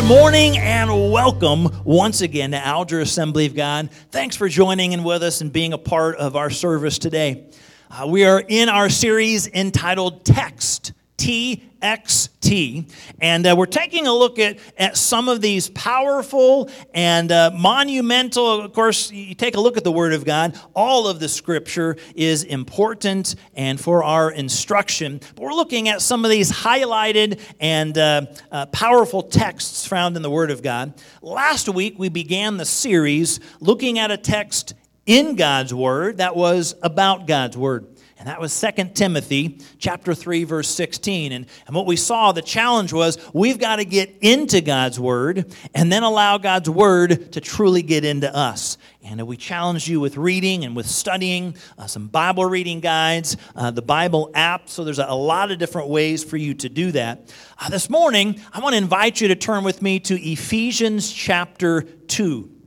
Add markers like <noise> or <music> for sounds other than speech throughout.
Good morning and welcome once again to Alger Assembly of God. Thanks for joining in with us and being a part of our service today. Uh, we are in our series entitled Text. TXT. And uh, we're taking a look at, at some of these powerful and uh, monumental. Of course, you take a look at the Word of God, all of the Scripture is important and for our instruction. But we're looking at some of these highlighted and uh, uh powerful texts found in the Word of God. Last week, we began the series looking at a text in God's Word that was about God's Word. And that was 2 Timothy chapter 3 verse 16. And, and what we saw the challenge was we've got to get into God's word and then allow God's word to truly get into us. And we challenged you with reading and with studying, uh, some Bible reading guides, uh, the Bible app. So there's a, a, lot of different ways for you to do that. Uh, this morning, I want to invite you to turn with me to Ephesians chapter 2.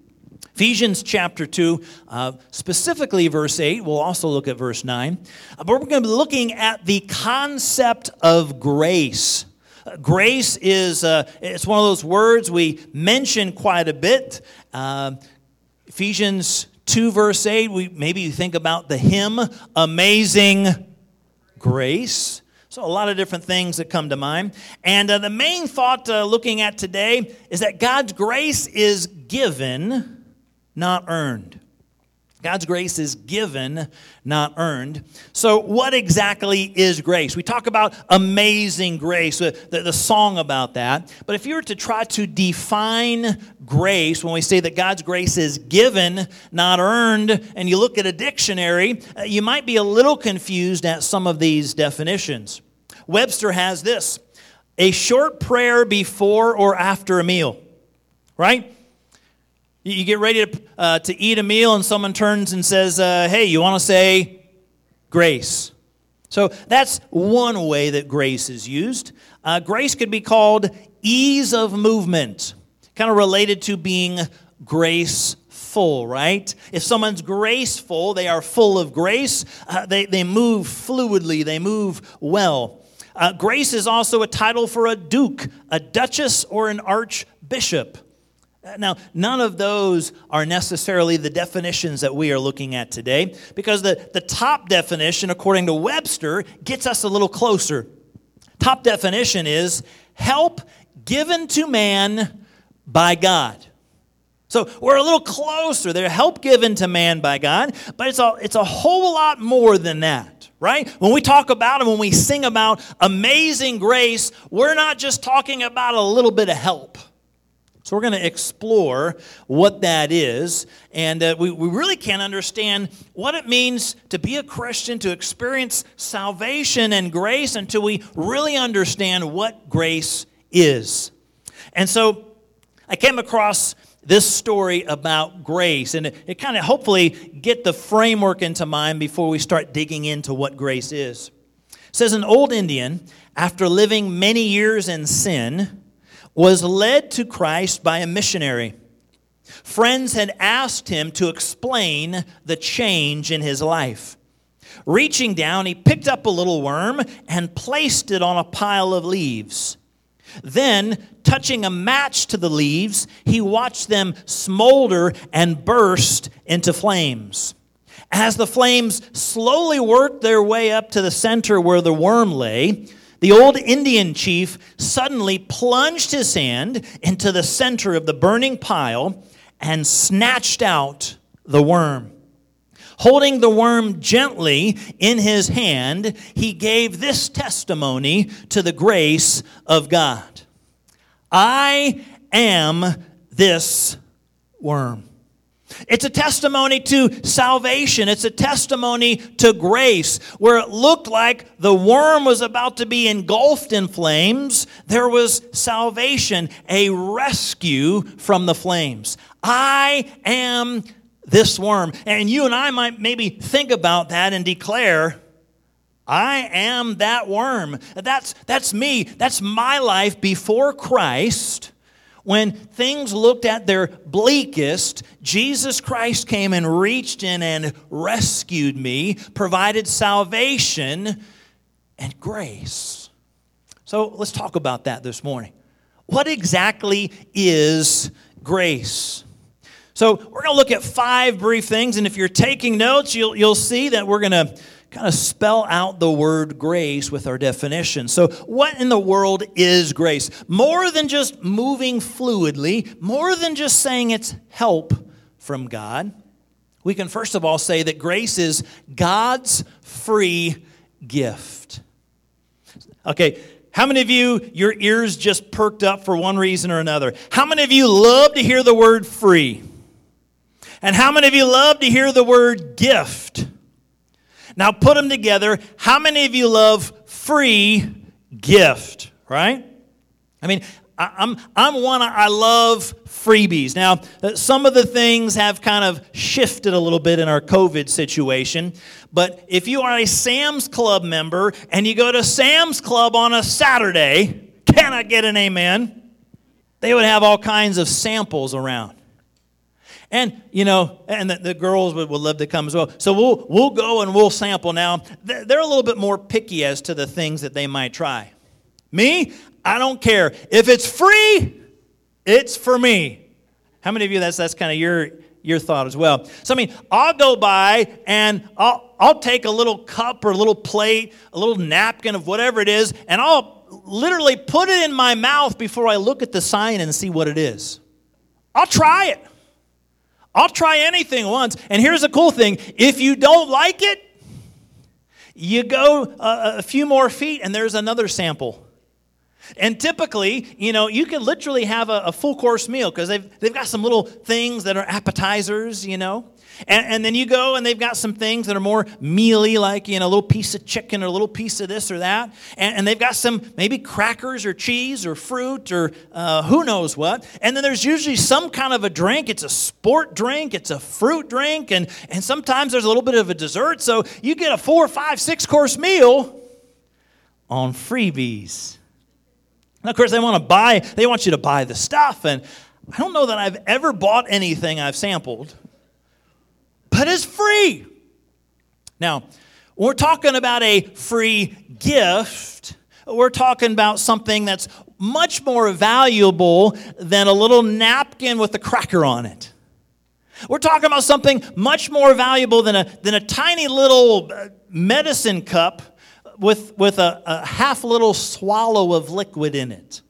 Ephesians chapter 2, uh, specifically verse 8. We'll also look at verse 9. Uh, but we're going to be looking at the concept of grace. Uh, grace is uh, it's one of those words we mention quite a bit. Uh, Ephesians 2, verse 8, we, maybe you think about the hymn, Amazing Grace. So, a lot of different things that come to mind. And uh, the main thought looking at today is that God's grace is given not earned. God's grace is given, not earned. So, what exactly is grace? We talk about amazing grace, the, the, song about that. But if you were to try to define grace, when we say that God's grace is given, not earned, and you look at a dictionary, uh, you might be a little confused at some of these definitions. Webster has this a short prayer before or after a meal, right? You get ready to, uh, to eat a meal, and someone turns and says, uh, Hey, you want to say grace? So that's one way that grace is used. Uh, grace could be called ease of movement, kind of related to being graceful, right? If someone's graceful, they are full of grace, uh, they, they move fluidly, they move well. Uh, grace is also a title for a duke, a duchess, or an archbishop. Now, none of those are necessarily the definitions that we are looking at today, because the, the top definition, according to Webster, gets us a little closer. Top definition is help given to man by God. So we're a little closer. They're help given to man by God, but it's a, it's a whole lot more than that, right? When we talk about and when we sing about amazing grace, we're not just talking about a little bit of help. So, we're going to explore what that is. And uh, we, we really can't understand what it means to be a Christian, to experience salvation and grace until we really understand what grace is. And so, I came across this story about grace, and it, it kind of hopefully get the framework into mind before we start digging into what grace is. It says an old Indian, after living many years in sin, was led to Christ by a missionary. Friends had asked him to explain the change in his life. Reaching down, he picked up a little worm and placed it on a pile of leaves. Then, touching a match to the leaves, he watched them smolder and burst into flames. As the flames slowly worked their way up to the center where the worm lay, the old Indian chief suddenly plunged his hand into the center of the burning pile and snatched out the worm. Holding the worm gently in his hand, he gave this testimony to the grace of God I am this worm. It's a testimony to salvation. It's a testimony to grace. Where it looked like the worm was about to be engulfed in flames, there was salvation, a rescue from the flames. I am this worm. And you and I might maybe think about that and declare, I am that worm. That's, that's me. That's my life before Christ. When things looked at their bleakest, Jesus Christ came and reached in and rescued me, provided salvation and grace. So let's talk about that this morning. What exactly is grace? So, we're going to look at five brief things, and if you're taking notes, you'll, you'll see that we're going to kind of spell out the word grace with our definition. So, what in the world is grace? More than just moving fluidly, more than just saying it's help from God, we can first of all say that grace is God's free gift. Okay, how many of you, your ears just perked up for one reason or another? How many of you love to hear the word free? And how many of you love to hear the word gift? Now put them together. How many of you love free gift, right? I mean, I'm, I'm one, I love freebies. Now, uh, some of the things have kind of shifted a little bit in our COVID situation, but if you are a Sam's Club member and you go to Sam's Club on a Saturday, can I get an amen? They would have all kinds of samples around. And, you know, and the, the girls would, would, love to come as well. So we'll, we'll go and we'll sample. Now, they're a little bit more picky as to the things that they might try. Me, I don't care. If it's free, it's for me. How many of you, that's, that's kind of your, your thought as well? So, I mean, I'll go by and I'll, I'll take a little cup or a little plate, a little napkin of whatever it is, and I'll literally put it in my mouth before I look at the sign and see what it is. I'll try it. I'll try anything once. And here's the cool thing if you don't like it, you go a, a few more feet and there's another sample. And typically, you know, you can literally have a, a full course meal because they've, they've got some little things that are appetizers, you know. And, and, then you go and they've got some things that are more mealy, like, you know, a little piece of chicken or a little piece of this or that. And, and they've got some maybe crackers or cheese or fruit or uh, who knows what. And then there's usually some kind of a drink. It's a sport drink, it's a fruit drink, and, and sometimes there's a little bit of a dessert. So you get a four, five, six course meal on freebies. And of course, they want to buy, they want you to buy the stuff. And I don't know that I've ever bought anything I've sampled but it's free. Now, we're talking about a free gift. We're talking about something that's much more valuable than a little napkin with a cracker on it. We're talking about something much more valuable than a, than a tiny little uh, medicine cup with, with a, a half little swallow of liquid in it.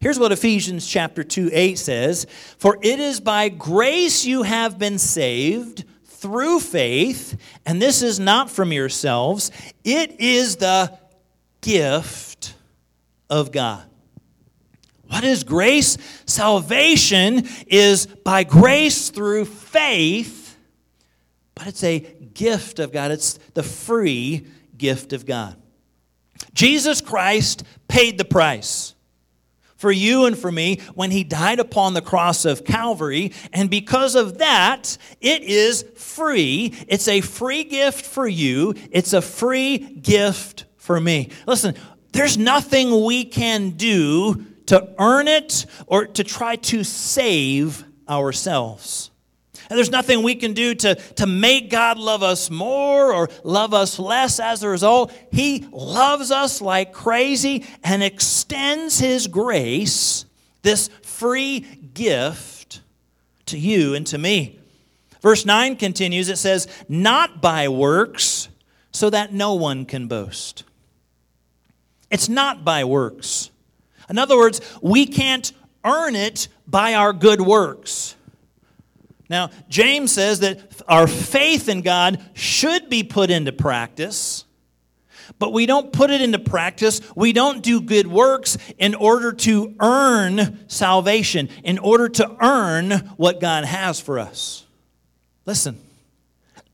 Here's what Ephesians chapter 2 8 says For it is by grace you have been saved through faith, and this is not from yourselves, it is the gift of God. What is grace? Salvation is by grace through faith, but it's a gift of God. It's the free gift of God. Jesus Christ paid the price for you and for me when he died upon the cross of Calvary. And because of that, it is free. It's a free gift for you, it's a free gift for me. Listen, there's nothing we can do to earn it or to try to save ourselves. And there's nothing we can do to, to make God love us more or love us less as a result. He loves us like crazy and extends His grace, this free gift, to you and to me. Verse 9 continues it says, Not by works, so that no one can boast. It's not by works. In other words, we can't earn it by our good works. Now, James says that our faith in God should be put into practice, but we don't put it into practice. We don't do good works in order to earn salvation, in order to earn what God has for us. Listen,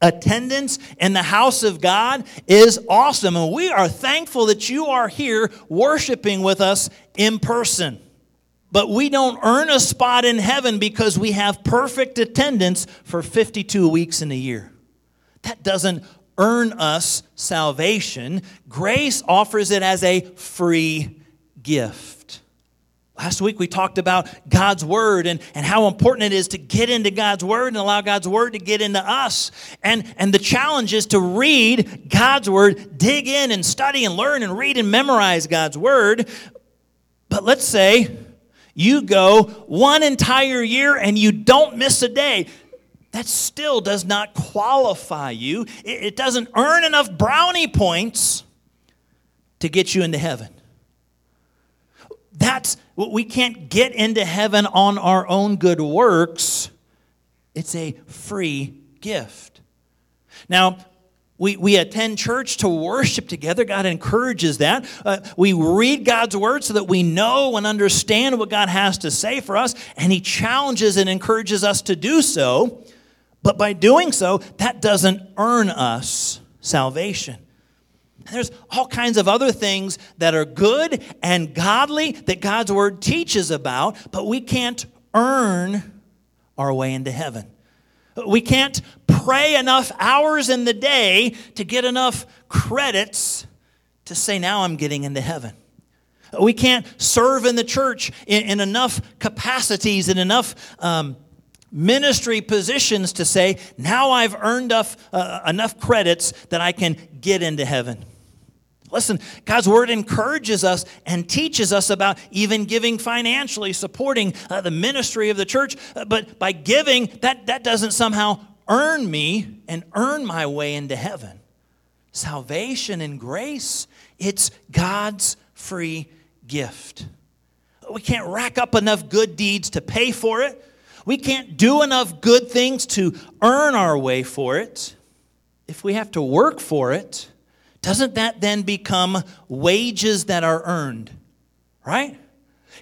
attendance in the house of God is awesome, and we are thankful that you are here worshiping with us in person but we don't earn a spot in heaven because we have perfect attendance for 52 weeks in a year. That doesn't earn us salvation. Grace offers it as a free gift. Last week we talked about God's Word and, and how important it is to get into God's Word and allow God's Word to get into us. And, and the challenge is to read God's Word, dig in and study and learn and read and memorize God's Word. But let's say you go one entire year and you don't miss a day. That still does not qualify you. It doesn't earn enough brownie points to get you into heaven. That's what we can't get into heaven on our own good works. It's a free gift. Now, we, we attend church to worship together. God encourages that. Uh, we read God's word so that we know and understand what God has to say for us, and He challenges and encourages us to do so. But by doing so, that doesn't earn us salvation. There's all kinds of other things that are good and godly that God's word teaches about, but we can't earn our way into heaven. We can't pray enough hours in the day to get enough credits to say, now I'm getting into heaven. We can't serve in the church in, in enough capacities and enough um, ministry positions to say, now I've earned enough, uh, enough credits that I can get into heaven. Listen, God's word encourages us and teaches us about even giving financially, supporting uh, the ministry of the church. Uh, but by giving, that, that doesn't somehow earn me and earn my way into heaven. Salvation and grace, it's God's free gift. We can't rack up enough good deeds to pay for it. We can't do enough good things to earn our way for it. If we have to work for it, doesn't that then become wages that are earned? Right?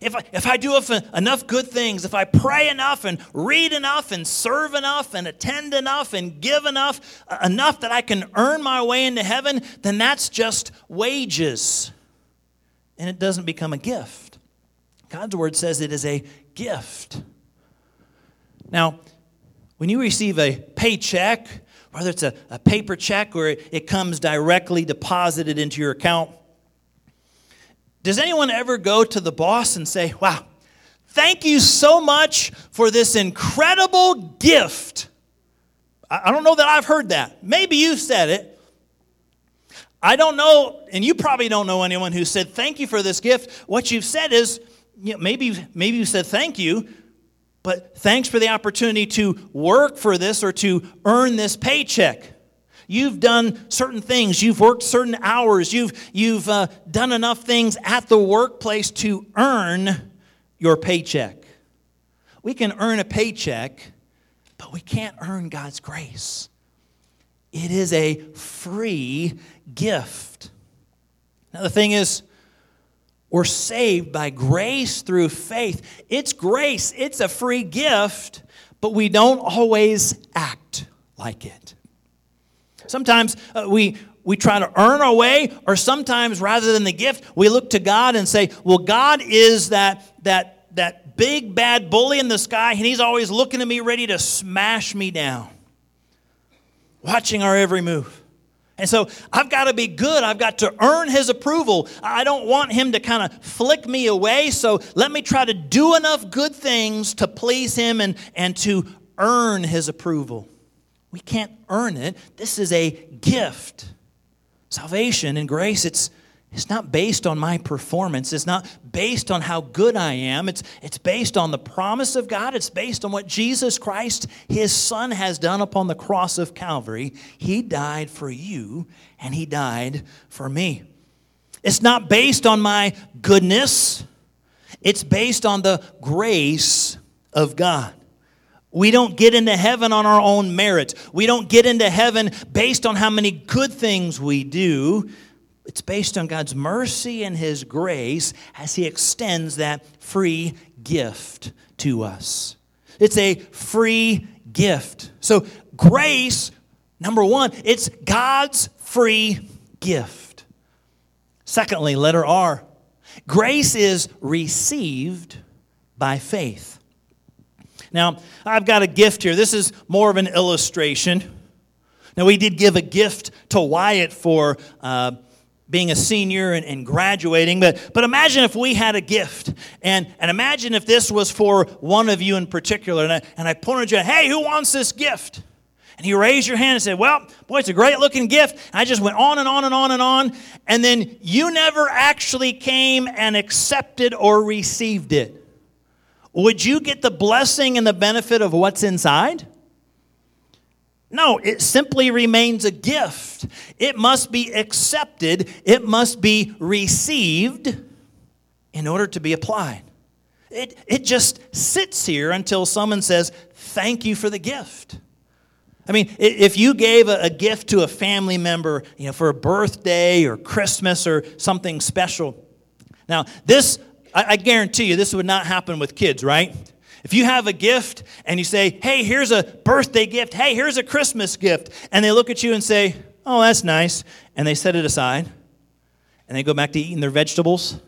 If I, if I do enough good things, if I pray enough and read enough and serve enough and attend enough and give enough, uh, enough that I can earn my way into heaven, then that's just wages. And it doesn't become a gift. God's word says it is a gift. Now, when you receive a paycheck, whether it's a, a paper check or it, it comes directly deposited into your account. Does anyone ever go to the boss and say, Wow, thank you so much for this incredible gift? I, I don't know that I've heard that. Maybe you said it. I don't know, and you probably don't know anyone who said, Thank you for this gift. What you've said is, you know, maybe, maybe you said thank you, but thanks for the opportunity to work for this or to earn this paycheck. You've done certain things. You've worked certain hours. You've, you've uh, done enough things at the workplace to earn your paycheck. We can earn a paycheck, but we can't earn God's grace. It is a free gift. Now, the thing is, we're saved by grace through faith. It's grace, it's a free gift, but we don't always act like it. Sometimes uh, we, we try to earn our way, or sometimes rather than the gift, we look to God and say, Well, God is that, that, that big bad bully in the sky, and He's always looking at me ready to smash me down, watching our every move. And so I've got to be good. I've got to earn his approval. I don't want him to kind of flick me away. So let me try to do enough good things to please him and, and to earn his approval. We can't earn it. This is a gift. Salvation and grace, it's it's not based on my performance. It's not based on how good I am. It's, it's based on the promise of God. It's based on what Jesus Christ, his Son, has done upon the cross of Calvary. He died for you, and he died for me. It's not based on my goodness, it's based on the grace of God. We don't get into heaven on our own merit. We don't get into heaven based on how many good things we do. It's based on God's mercy and His grace as He extends that free gift to us. It's a free gift. So, grace, number one, it's God's free gift. Secondly, letter R, grace is received by faith. Now, I've got a gift here. This is more of an illustration. Now, we did give a gift to Wyatt for. Uh, being a senior and, and, graduating. But, but imagine if we had a gift. And, and imagine if this was for one of you in particular. And I, and I pointed you, hey, who wants this gift? And you raised your hand and said, Well, boy, it's a great looking gift. I just went on and on and on and on. And then you never actually came and accepted or received it. Would you get the blessing and the benefit of what's inside? No, it simply remains a gift. It must be accepted, it must be received in order to be applied. It, it just sits here until someone says, Thank you for the gift. I mean, if you gave a, gift to a family member, you know, for a birthday or Christmas or something special. Now, this, I, guarantee you, this would not happen with kids, right? If you have a gift and you say, hey, here's a birthday gift, hey, here's a Christmas gift, and they look at you and say, oh, that's nice, and they set it aside, and they go back to eating their vegetables,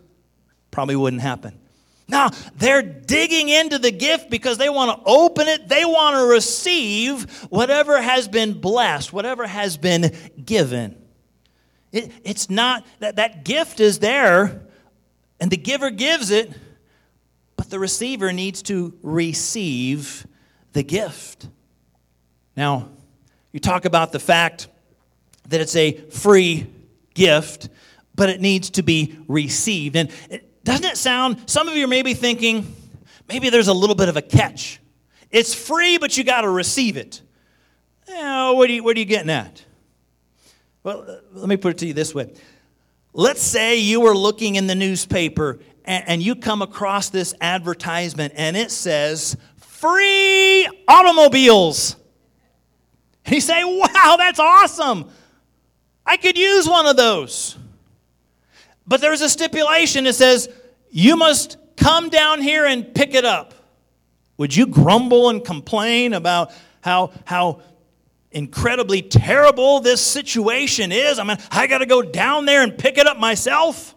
probably wouldn't happen. Now, they're digging into the gift because they want to open it. They want to receive whatever has been blessed, whatever has been given. It, it's not that that gift is there and the giver gives it, but the receiver needs to receive the gift. Now, you talk about the fact that it's a free gift, but it needs to be received. And doesn't it sound, some of you may be thinking, maybe there's a little bit of a catch. It's free, but you got to receive it. Know, what, are you, what are you getting at? Well, let me put it to you this way. Let's say you were looking in the newspaper and, and you come across this advertisement and it says, free automobiles. And you say, wow, that's awesome. I could use one of those. But there's a stipulation that says, you must come down here and pick it up. Would you grumble and complain about how, how incredibly terrible this situation is? I mean, I got to go down there and pick it up myself?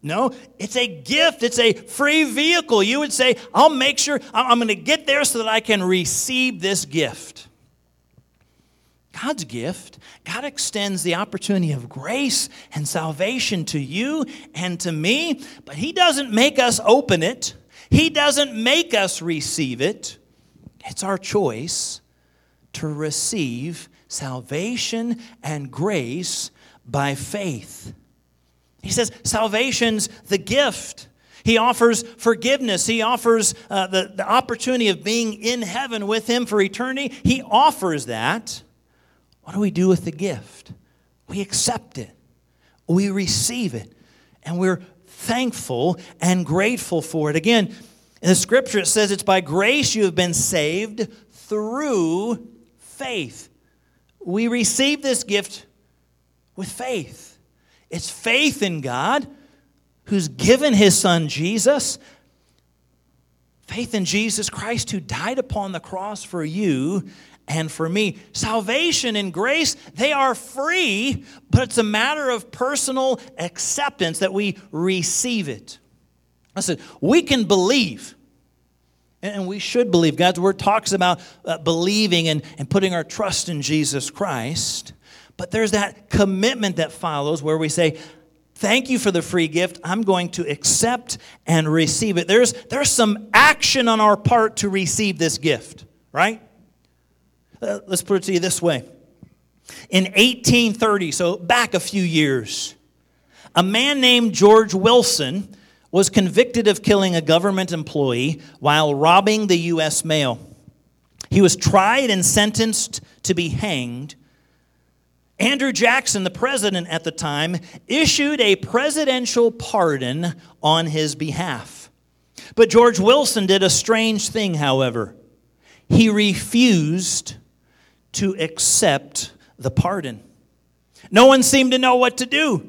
No, it's a gift. It's a free vehicle. You would say, I'll make sure I'm going to get there so that I can receive this gift. God's gift, God extends the opportunity of grace and salvation to you and to me, but He doesn't make us open it, He doesn't make us receive it. It's our choice to receive salvation and grace by faith. He says salvation's the gift. He offers forgiveness. He offers uh, the, the opportunity of being in heaven with Him for eternity. He offers that. What do we do with the gift? We accept it, we receive it, and we're thankful and grateful for it. Again, in the scripture, it says it's by grace you have been saved through faith. We receive this gift with faith. It's faith in God who's given his son Jesus. Faith in Jesus Christ who died upon the cross for you and for me. Salvation and grace, they are free, but it's a matter of personal acceptance that we receive it. Listen, we can believe, and we should believe. God's word talks about uh, believing and, and putting our trust in Jesus Christ. But there's that commitment that follows where we say, Thank you for the free gift. I'm going to accept and receive it. There's, there's some action on our part to receive this gift, right? Uh, let's put it to you this way. In 1830, so back a few years, a man named George Wilson was convicted of killing a government employee while robbing the U.S. mail. He was tried and sentenced to be hanged Andrew Jackson, the president at the time, issued a presidential pardon on his behalf. But George Wilson did a strange thing, however. He refused to accept the pardon. No one seemed to know what to do.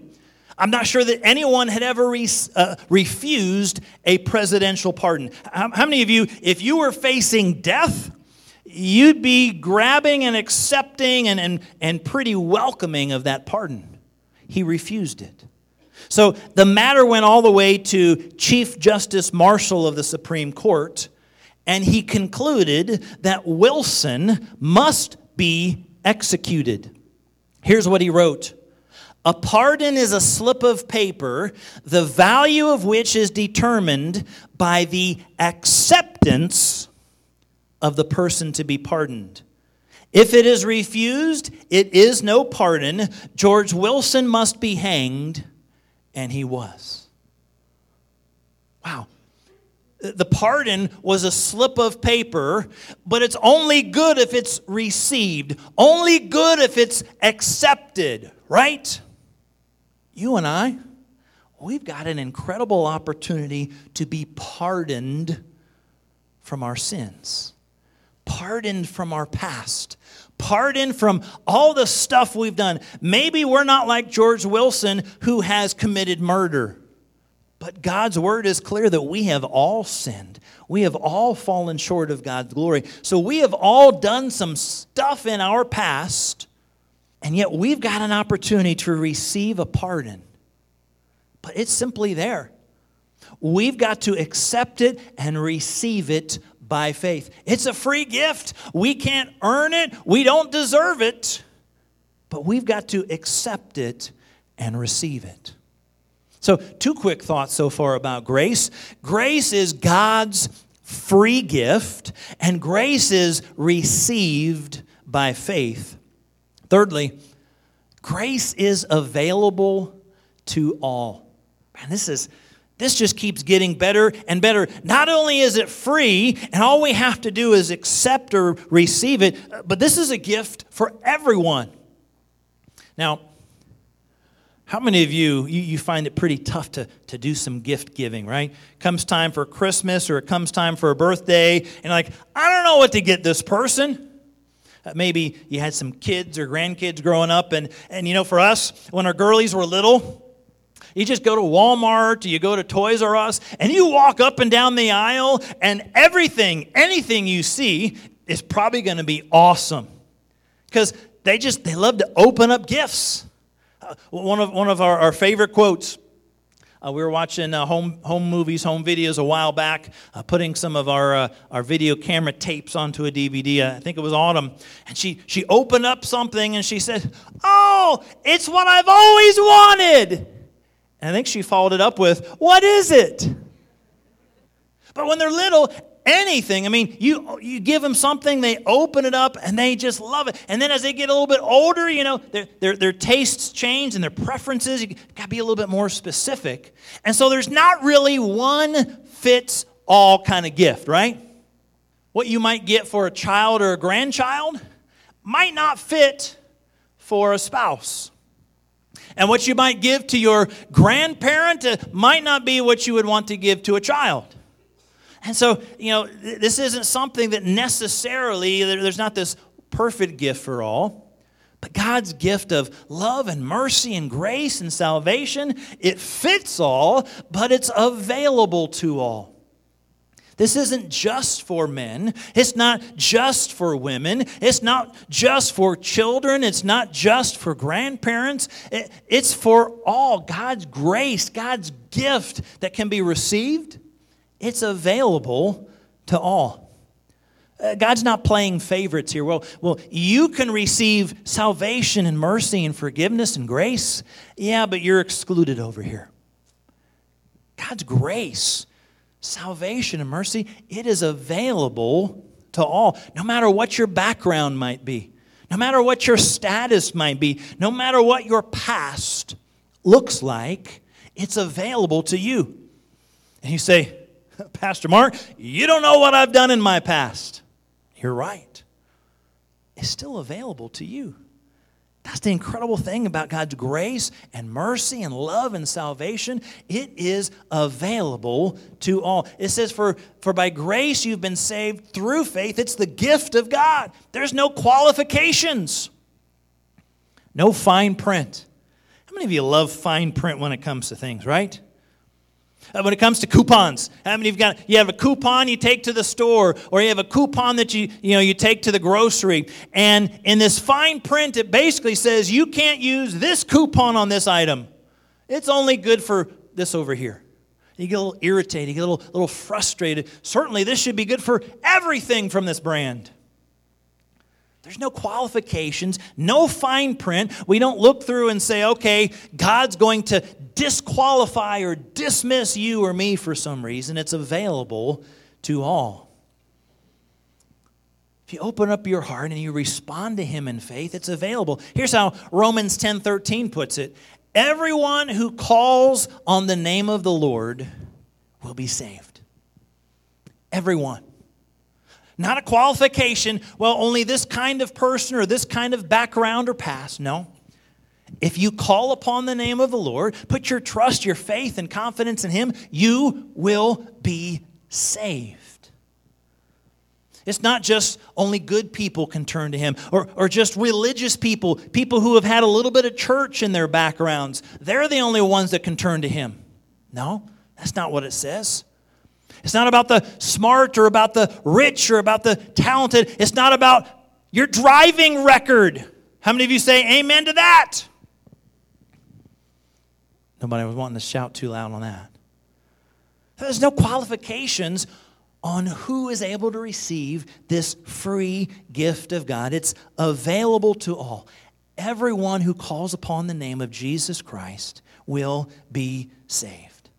I'm not sure that anyone had ever re- uh, refused a presidential pardon. How, how many of you, if you were facing death, you'd be grabbing and accepting and, and, and pretty welcoming of that pardon. He refused it. So the matter went all the way to Chief Justice Marshall of the Supreme Court, and he concluded that Wilson must be executed. Here's what he wrote. A pardon is a slip of paper, the value of which is determined by the acceptance of the person to be pardoned. If it is refused, it is no pardon. George Wilson must be hanged, and he was. Wow. The pardon was a slip of paper, but it's only good if it's received, only good if it's accepted, right? You and I, we've got an incredible opportunity to be pardoned from our sins, pardoned from our past, pardoned from all the stuff we've done. Maybe we're not like George Wilson who has committed murder. But God's word is clear that we have all sinned. We have all fallen short of God's glory. So we have all done some stuff in our past, and yet we've got an opportunity to receive a pardon. But it's simply there. We've got to accept it and receive it by faith. It's a free gift. We can't earn it, we don't deserve it, but we've got to accept it and receive it. So, two quick thoughts so far about grace. Grace is God's free gift, and grace is received by faith. Thirdly, grace is available to all. Man, this is this just keeps getting better and better. Not only is it free, and all we have to do is accept or receive it, but this is a gift for everyone. Now, how many of you, you, you, find it pretty tough to, to do some gift giving, right? Comes time for Christmas or it comes time for a birthday, and like, I don't know what to get this person. Uh, maybe you had some kids or grandkids growing up, and, and you know, for us, when our girlies were little, you just go to Walmart, you go to Toys R Us, and you walk up and down the aisle, and everything, anything you see is probably going to be awesome. Because they just, they love to open up gifts one of, one of our, our favorite quotes. Uh, we were watching uh, home, home movies, home videos a while back, uh, putting some of our, uh, our video camera tapes onto a DVD. I think it was Autumn. And she, she opened up something and she said, Oh, it's what I've always wanted. And I think she followed it up with, What is it? But when they're little, anything. I mean, you, you give them something, they open it up, and they just love it. And then as they get a little bit older, you know, their, their, their tastes change and their preferences. You got to be a little bit more specific. And so there's not really one fits all kind of gift, right? What you might get for a child or a grandchild might not fit for a spouse. And what you might give to your grandparent uh, might not be what you would want to give to a child. And so, you know, this isn't something that necessarily, there's not this perfect gift for all. But God's gift of love and mercy and grace and salvation, it fits all, but it's available to all. This isn't just for men. It's not just for women. It's not just for children. It's not just for grandparents. It's for all. God's grace, God's gift that can be received it's available to all. Uh, God's not playing favorites here. Well, well, you can receive salvation and mercy and forgiveness and grace. Yeah, but you're excluded over here. God's grace, salvation and mercy, it is available to all, no matter what your background might be, no matter what your status might be, no matter what your past looks like, it's available to you. And you say, <laughs> Pastor Mark, you don't know what I've done in my past. You're right. It's still available to you. That's the incredible thing about God's grace and mercy and love and salvation. It is available to all. It says, for, for by grace you've been saved through faith. It's the gift of God. There's no qualifications, no fine print. How many of you love fine print when it comes to things, right? Uh, when it comes to coupons. How many you've got? You have a coupon you take to the store, or you have a coupon that you you know you take to the grocery. And in this fine print, it basically says you can't use this coupon on this item. It's only good for this over here. You get a little irritated, you get a little, little frustrated. Certainly, this should be good for everything from this brand. There's no qualifications, no fine print. We don't look through and say, okay, God's going to disqualify or dismiss you or me for some reason. It's available to all. If you open up your heart and you respond to him in faith, it's available. Here's how Romans 10:13 puts it. Everyone who calls on the name of the Lord will be saved. Everyone. Not a qualification, well, only this kind of person or this kind of background or past. No. If you call upon the name of the Lord, put your trust, your faith, and confidence in Him, you will be saved. It's not just only good people can turn to him or, or just religious people, people who have had a little bit of church in their backgrounds. They're the only ones that can turn to him. No, that's not what it says. It's not about the smart or about the rich or about the talented. It's not about your driving record. How many of you say amen to that? Nobody was wanting to shout too loud on that. There's no qualifications on who is able to receive this free gift of God. It's available to all. Everyone who calls upon the name of Jesus Christ will be saved.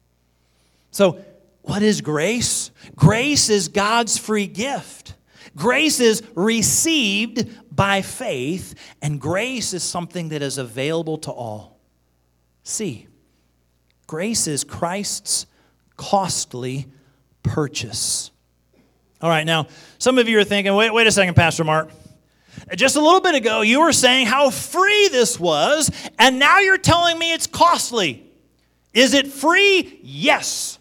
So, what is grace? Grace is God's free gift. Grace is received by faith, and grace is something that is available to all. See, grace is Christ's costly purchase. All right, now, some of you are thinking, wait, wait a second, Pastor Mark. Just a little bit ago, you were saying how free this was, and now you're telling me it's costly. Is it free? Yes.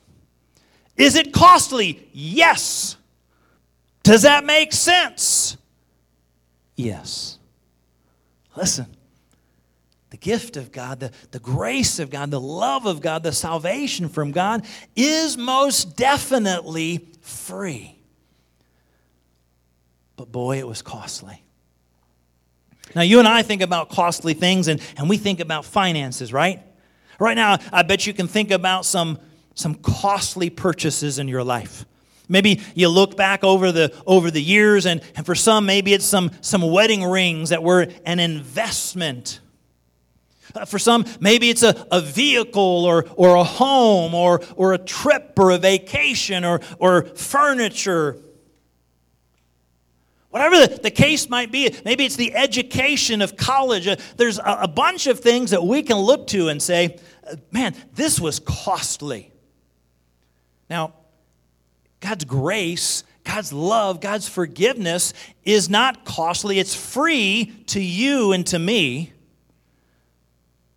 Is it costly? Yes. Does that make sense? Yes. Listen, gift of God, the, the grace of God, the love of God, the salvation from God is most definitely free. But boy, it was costly. Now, you and I think about costly things and, and we think about finances, right? Right now, I bet you can think about some, some costly purchases in your life. Maybe you look back over the, over the years, and, and for some, maybe it's some, some wedding rings that were an investment for some, maybe it's a, a vehicle or, or a home or, or a trip or a vacation or, or furniture. Whatever the, the case might be, maybe it's the education of college. Uh, there's a, a bunch of things that we can look to and say, uh, man, this was costly. Now, God's grace, God's love, God's forgiveness is not costly. It's free to you and to me.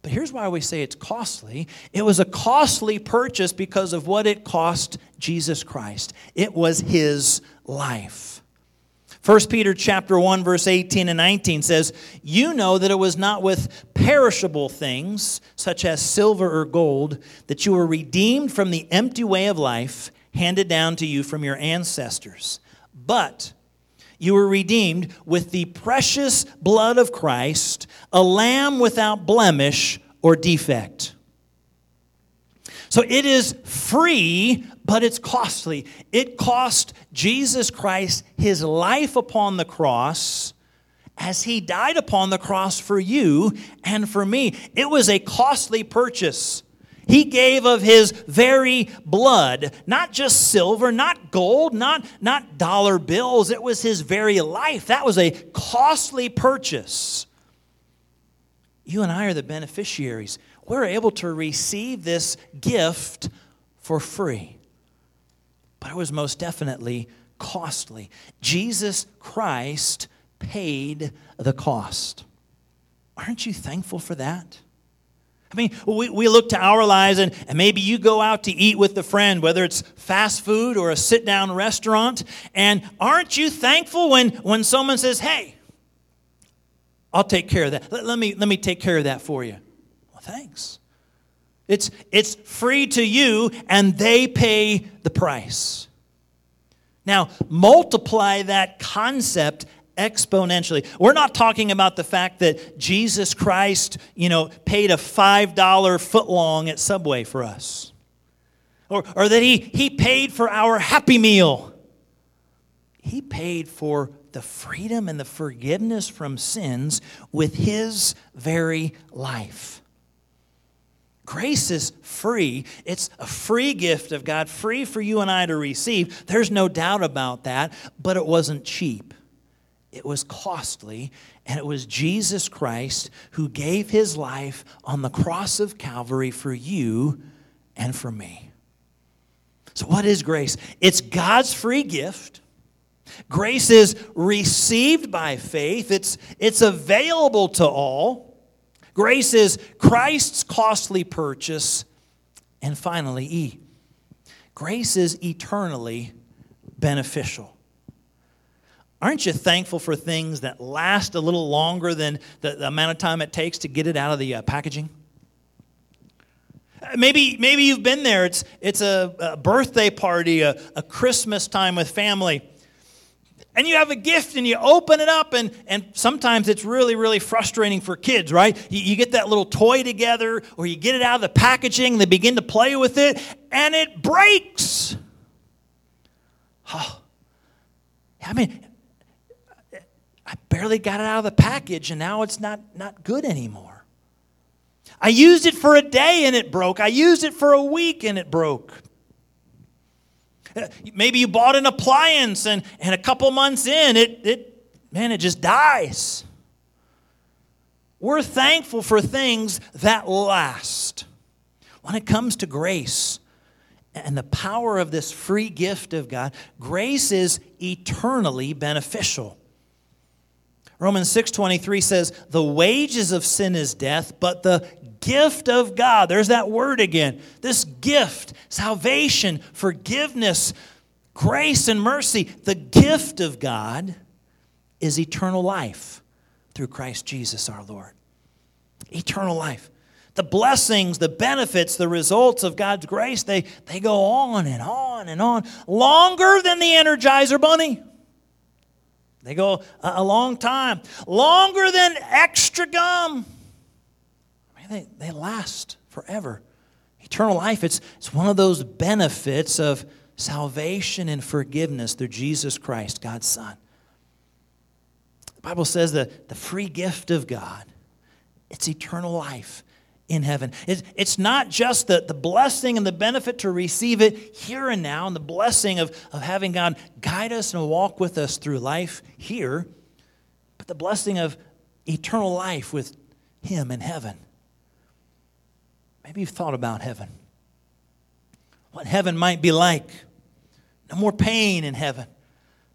But here's why we say it's costly. It was a costly purchase because of what it cost Jesus Christ. It was his life. 1 Peter chapter 1 verse 18 and 19 says, "You know that it was not with perishable things such as silver or gold that you were redeemed from the empty way of life handed down to you from your ancestors, but you were redeemed with the precious blood of Christ, a lamb without blemish or defect. So it is free, but it's costly. It cost Jesus Christ his life upon the cross as he died upon the cross for you and for me. It was a costly purchase. He gave of his very blood, not just silver, not gold, not, not dollar bills. It was his very life. That was a costly purchase. You and I are the beneficiaries. We're able to receive this gift for free. But it was most definitely costly. Jesus Christ paid the cost. Aren't you thankful for that? I mean, we, we look to our lives, and, and maybe you go out to eat with a friend, whether it's fast food or a sit down restaurant, and aren't you thankful when, when someone says, Hey, I'll take care of that. Let, let, me, let me take care of that for you. Well, thanks. It's, it's free to you, and they pay the price. Now, multiply that concept exponentially. We're not talking about the fact that Jesus Christ, you know, paid a $5 footlong at Subway for us. Or, or that he, he paid for our happy meal. He paid for the freedom and the forgiveness from sins with his very life. Grace is free. It's a free gift of God, free for you and I to receive. There's no doubt about that, but it wasn't cheap. It was costly, and it was Jesus Christ who gave his life on the cross of Calvary for you and for me. So, what is grace? It's God's free gift. Grace is received by faith, it's, it's available to all. Grace is Christ's costly purchase. And finally, E. Grace is eternally beneficial. Aren't you thankful for things that last a little longer than the, the amount of time it takes to get it out of the uh, packaging? Maybe, maybe you've been there. It's, it's a, a birthday party, a, a Christmas time with family. And you have a gift and you open it up, and, and sometimes it's really, really frustrating for kids, right? You, you get that little toy together, or you get it out of the packaging, they begin to play with it, and it breaks. <sighs> Oh, I mean, I barely got it out of the package, and now it's not, not good anymore. I used it for a day and it broke. I used it for a week and it broke. Maybe you bought an appliance and, and a couple months in, it, it, man, it just dies. We're thankful for things that last. When it comes to grace and the power of this free gift of God, grace is eternally beneficial. Romans 6:23 says, "The wages of sin is death, but the gift of God, there's that word again. This gift, salvation, forgiveness, grace and mercy, the gift of God is eternal life through Christ Jesus our Lord. Eternal life. The blessings, the benefits, the results of God's grace, they, they go on and on and on, longer than the Energizer Bunny. They go a, a long time, longer than extra gum. I mean, they, they last forever. Eternal life, it's, it's one of those benefits of salvation and forgiveness through Jesus Christ, God's Son. The Bible says that the free gift of God, it's eternal life in heaven. It's not just the, the blessing and the benefit to receive it here and now, and the blessing of, of having God guide us and walk with us through life here, but the blessing of eternal life with Him in heaven. Maybe you've thought about heaven. What heaven might be like. No more pain in heaven,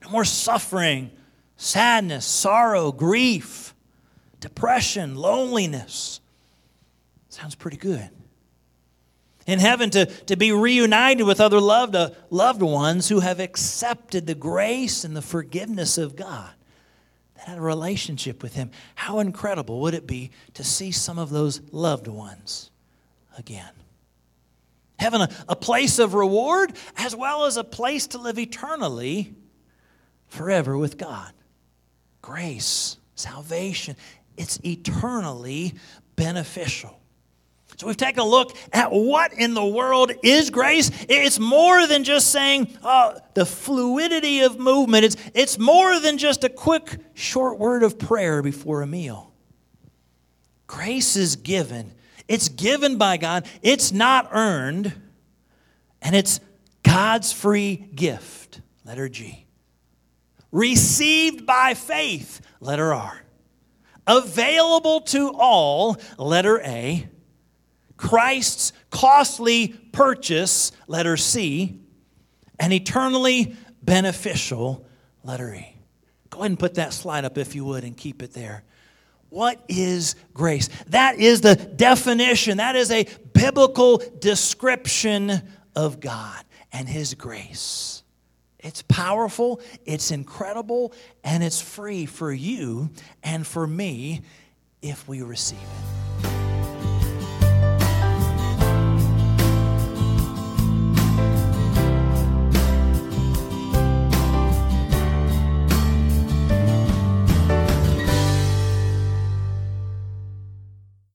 no more suffering, sadness, sorrow, grief, depression, loneliness Sounds pretty good. In heaven, to, to be reunited with other loved, uh, loved ones who have accepted the grace and the forgiveness of God, that had a relationship with Him. How incredible would it be to see some of those loved ones again? Heaven, a, a place of reward as well as a place to live eternally forever with God. Grace, salvation, it's eternally beneficial. So we've taken a look at what in the world is grace. It's more than just saying uh, the fluidity of movement. It's, it's more than just a quick, short word of prayer before a meal. Grace is given. It's given by God. It's not earned. And it's God's free gift. Letter G. Received by faith. Letter R. Available to all. Letter A Christ's costly purchase, letter C, and eternally beneficial, letter E. Go ahead and put that slide up if you would and keep it there. What is grace? That is the definition, that is a biblical description of God and His grace. It's powerful, it's incredible, and it's free for you and for me if we receive it.